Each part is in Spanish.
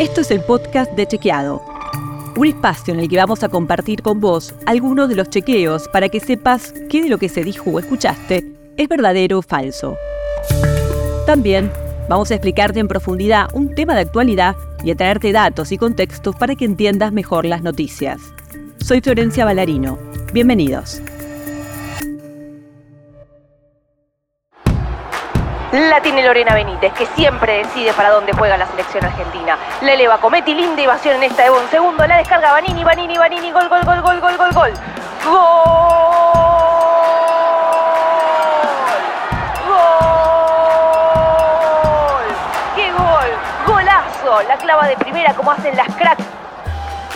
Esto es el podcast de Chequeado, un espacio en el que vamos a compartir con vos algunos de los chequeos para que sepas qué de lo que se dijo o escuchaste es verdadero o falso. También vamos a explicarte en profundidad un tema de actualidad y a traerte datos y contextos para que entiendas mejor las noticias. Soy Florencia Ballarino. Bienvenidos. La tiene Lorena Benítez, que siempre decide para dónde juega la selección argentina. La eleva Cometti, linda evasión en esta de un segundo. La descarga Vanini, Vanini, Vanini, gol, gol, gol, gol, gol, gol, gol. ¡Gol! ¡Gol! ¡Qué gol! ¡Golazo! La clava de primera como hacen las cracks.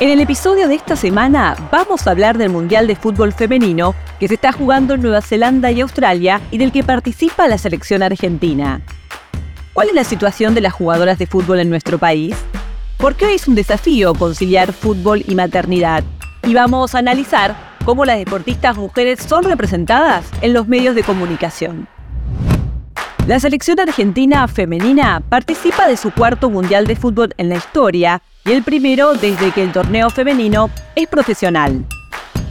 En el episodio de esta semana vamos a hablar del Mundial de Fútbol Femenino que se está jugando en Nueva Zelanda y Australia y del que participa la selección argentina. ¿Cuál es la situación de las jugadoras de fútbol en nuestro país? ¿Por qué hoy es un desafío conciliar fútbol y maternidad? Y vamos a analizar cómo las deportistas mujeres son representadas en los medios de comunicación. La selección argentina femenina participa de su cuarto Mundial de Fútbol en la historia y el primero desde que el torneo femenino es profesional.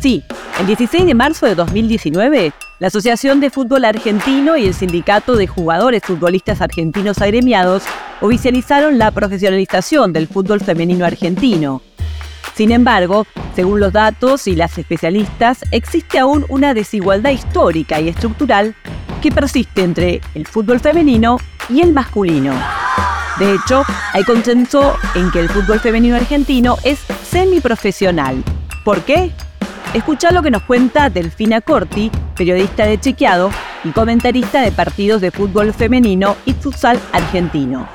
Sí, el 16 de marzo de 2019, la Asociación de Fútbol Argentino y el Sindicato de Jugadores Futbolistas Argentinos Agremiados oficializaron la profesionalización del fútbol femenino argentino. Sin embargo, según los datos y las especialistas, existe aún una desigualdad histórica y estructural que persiste entre el fútbol femenino y el masculino. De hecho, hay consenso en que el fútbol femenino argentino es semiprofesional. ¿Por qué? Escucha lo que nos cuenta Delfina Corti, periodista de Chequeado y comentarista de partidos de fútbol femenino y futsal argentino.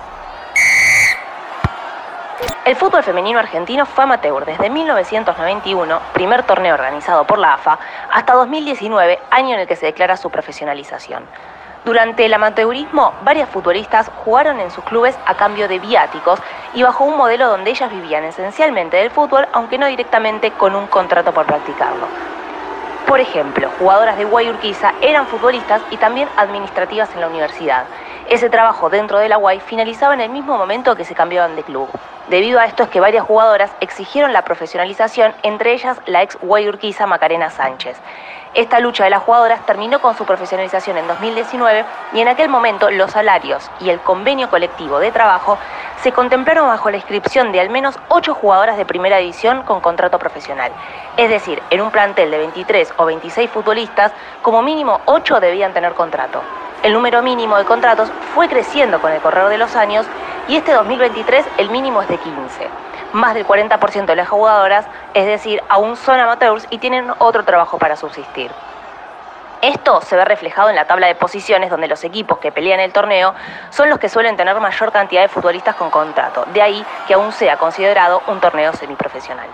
El fútbol femenino argentino fue amateur desde 1991, primer torneo organizado por la AFA, hasta 2019, año en el que se declara su profesionalización. Durante el amateurismo, varias futbolistas jugaron en sus clubes a cambio de viáticos y bajo un modelo donde ellas vivían esencialmente del fútbol, aunque no directamente con un contrato por practicarlo. Por ejemplo, jugadoras de Guayurquiza eran futbolistas y también administrativas en la universidad. Ese trabajo dentro de la finalizaba en el mismo momento que se cambiaban de club. Debido a esto es que varias jugadoras exigieron la profesionalización, entre ellas la ex Guayurquiza Macarena Sánchez. Esta lucha de las jugadoras terminó con su profesionalización en 2019 y en aquel momento los salarios y el convenio colectivo de trabajo se contemplaron bajo la inscripción de al menos 8 jugadoras de primera división con contrato profesional. Es decir, en un plantel de 23 o 26 futbolistas, como mínimo 8 debían tener contrato. El número mínimo de contratos fue creciendo con el correr de los años y este 2023 el mínimo es de 15 más del 40% de las jugadoras, es decir, aún son amateurs y tienen otro trabajo para subsistir. Esto se ve reflejado en la tabla de posiciones donde los equipos que pelean el torneo son los que suelen tener mayor cantidad de futbolistas con contrato, de ahí que aún sea considerado un torneo semiprofesional.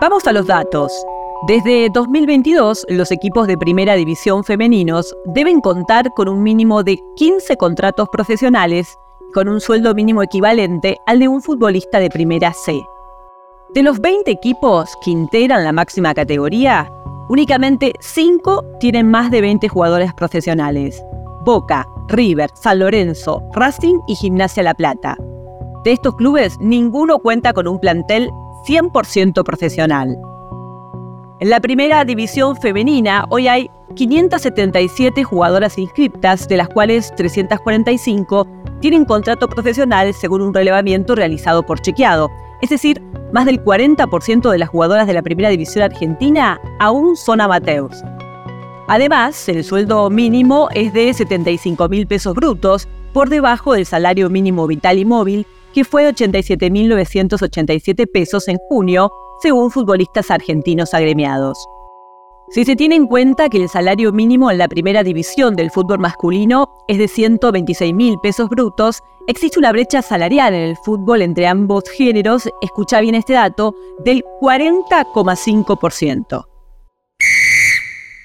Vamos a los datos. Desde 2022, los equipos de primera división femeninos deben contar con un mínimo de 15 contratos profesionales con un sueldo mínimo equivalente al de un futbolista de primera C. De los 20 equipos que integran la máxima categoría, únicamente 5 tienen más de 20 jugadores profesionales. Boca, River, San Lorenzo, Racing y Gimnasia La Plata. De estos clubes, ninguno cuenta con un plantel 100% profesional. En la primera división femenina, hoy hay 577 jugadoras inscriptas, de las cuales 345 tienen contrato profesional según un relevamiento realizado por Chequeado. Es decir, más del 40% de las jugadoras de la primera división argentina aún son amateurs. Además, el sueldo mínimo es de 75 mil pesos brutos, por debajo del salario mínimo vital y móvil, que fue de 87.987 pesos en junio, según futbolistas argentinos agremiados. Si se tiene en cuenta que el salario mínimo en la primera división del fútbol masculino es de 126 mil pesos brutos, existe una brecha salarial en el fútbol entre ambos géneros, escucha bien este dato, del 40,5%.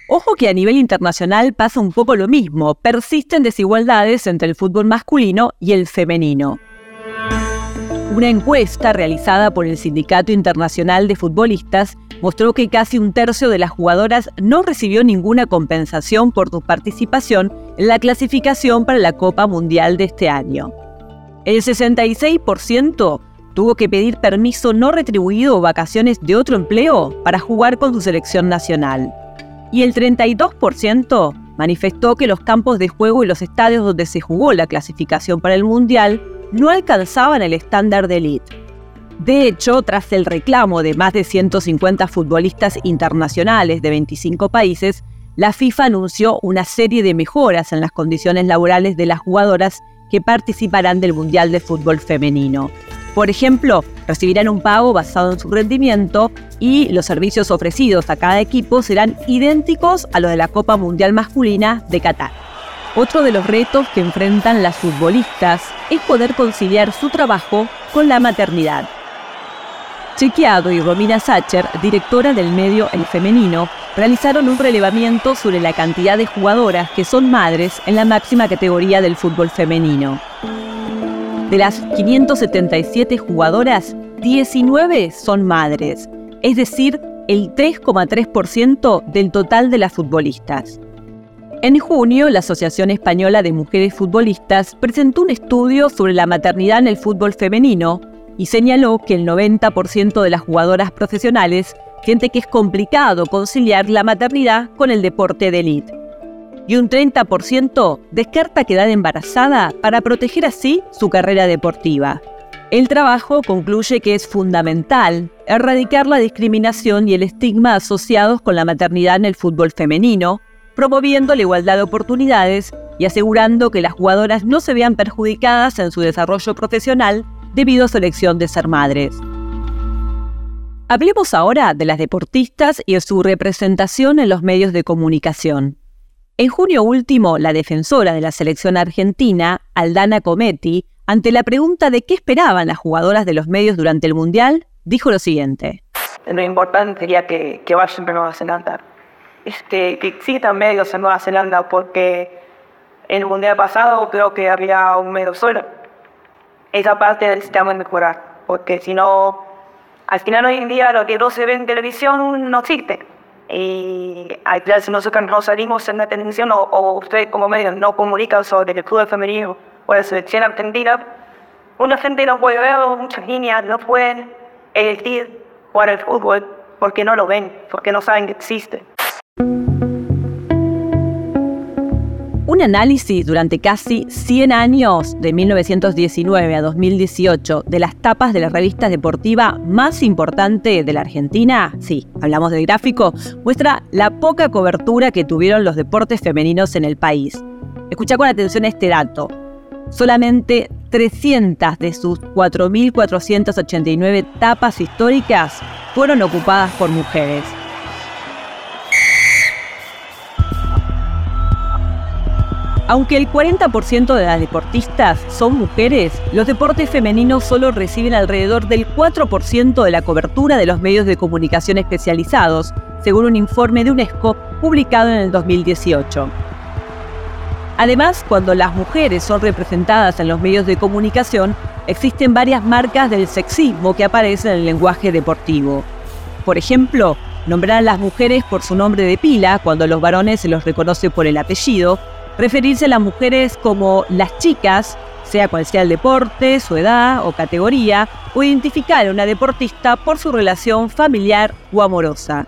Ojo que a nivel internacional pasa un poco lo mismo, persisten desigualdades entre el fútbol masculino y el femenino. Una encuesta realizada por el Sindicato Internacional de Futbolistas mostró que casi un tercio de las jugadoras no recibió ninguna compensación por su participación en la clasificación para la Copa Mundial de este año. El 66% tuvo que pedir permiso no retribuido o vacaciones de otro empleo para jugar con su selección nacional. Y el 32% manifestó que los campos de juego y los estadios donde se jugó la clasificación para el Mundial no alcanzaban el estándar de elite. De hecho, tras el reclamo de más de 150 futbolistas internacionales de 25 países, la FIFA anunció una serie de mejoras en las condiciones laborales de las jugadoras que participarán del Mundial de Fútbol Femenino. Por ejemplo, recibirán un pago basado en su rendimiento y los servicios ofrecidos a cada equipo serán idénticos a los de la Copa Mundial Masculina de Qatar. Otro de los retos que enfrentan las futbolistas es poder conciliar su trabajo con la maternidad. Chequeado y Romina Sacher, directora del medio El Femenino, realizaron un relevamiento sobre la cantidad de jugadoras que son madres en la máxima categoría del fútbol femenino. De las 577 jugadoras, 19 son madres, es decir, el 3,3% del total de las futbolistas. En junio, la Asociación Española de Mujeres Futbolistas presentó un estudio sobre la maternidad en el fútbol femenino y señaló que el 90% de las jugadoras profesionales siente que es complicado conciliar la maternidad con el deporte de élite. Y un 30% descarta quedar embarazada para proteger así su carrera deportiva. El trabajo concluye que es fundamental erradicar la discriminación y el estigma asociados con la maternidad en el fútbol femenino, promoviendo la igualdad de oportunidades y asegurando que las jugadoras no se vean perjudicadas en su desarrollo profesional debido a su elección de ser madres. Hablemos ahora de las deportistas y de su representación en los medios de comunicación. En junio último, la defensora de la selección argentina, Aldana Cometti, ante la pregunta de qué esperaban las jugadoras de los medios durante el Mundial, dijo lo siguiente. Lo importante sería que, que vayan a Nueva Zelanda. Este, que existan medios en Nueva Zelanda porque en el Mundial pasado creo que había un medio solo esa parte necesitamos mejorar, porque si no, al final hoy en día lo que no se ve en televisión no existe. Y al final si nosotros no salimos en la televisión o, o ustedes como medios no comunican sobre el club femenino o la selección argentina, una gente no puede ver muchas líneas, no pueden elegir jugar el fútbol porque no lo ven, porque no saben que existe. Un análisis durante casi 100 años, de 1919 a 2018, de las tapas de la revista deportiva más importante de la Argentina, sí, hablamos del gráfico, muestra la poca cobertura que tuvieron los deportes femeninos en el país. Escucha con atención este dato. Solamente 300 de sus 4.489 tapas históricas fueron ocupadas por mujeres. Aunque el 40% de las deportistas son mujeres, los deportes femeninos solo reciben alrededor del 4% de la cobertura de los medios de comunicación especializados, según un informe de UNESCO publicado en el 2018. Además, cuando las mujeres son representadas en los medios de comunicación, existen varias marcas del sexismo que aparecen en el lenguaje deportivo. Por ejemplo, nombrar a las mujeres por su nombre de pila cuando los varones se los reconoce por el apellido, referirse a las mujeres como las chicas, sea cual sea el deporte, su edad o categoría, o identificar a una deportista por su relación familiar o amorosa.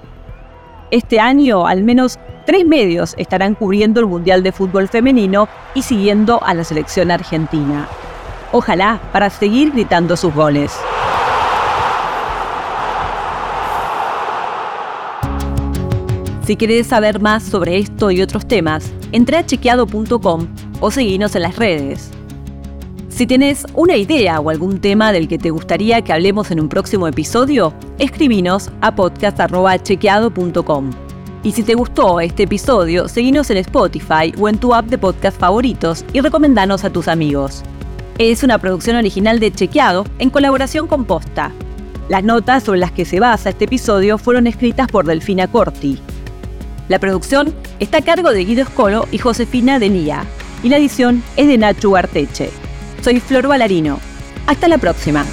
Este año, al menos tres medios estarán cubriendo el Mundial de Fútbol Femenino y siguiendo a la selección argentina. Ojalá para seguir gritando sus goles. Si querés saber más sobre esto y otros temas, entra a chequeado.com o seguinos en las redes. Si tienes una idea o algún tema del que te gustaría que hablemos en un próximo episodio, escribinos a podcast.chequeado.com. Y si te gustó este episodio, seguinos en Spotify o en tu app de podcast favoritos y recomendanos a tus amigos. Es una producción original de Chequeado en colaboración con Posta. Las notas sobre las que se basa este episodio fueron escritas por Delfina Corti. La producción está a cargo de Guido Escolo y Josefina Denía, y la edición es de Nacho Arteche. Soy Flor Balarino. Hasta la próxima.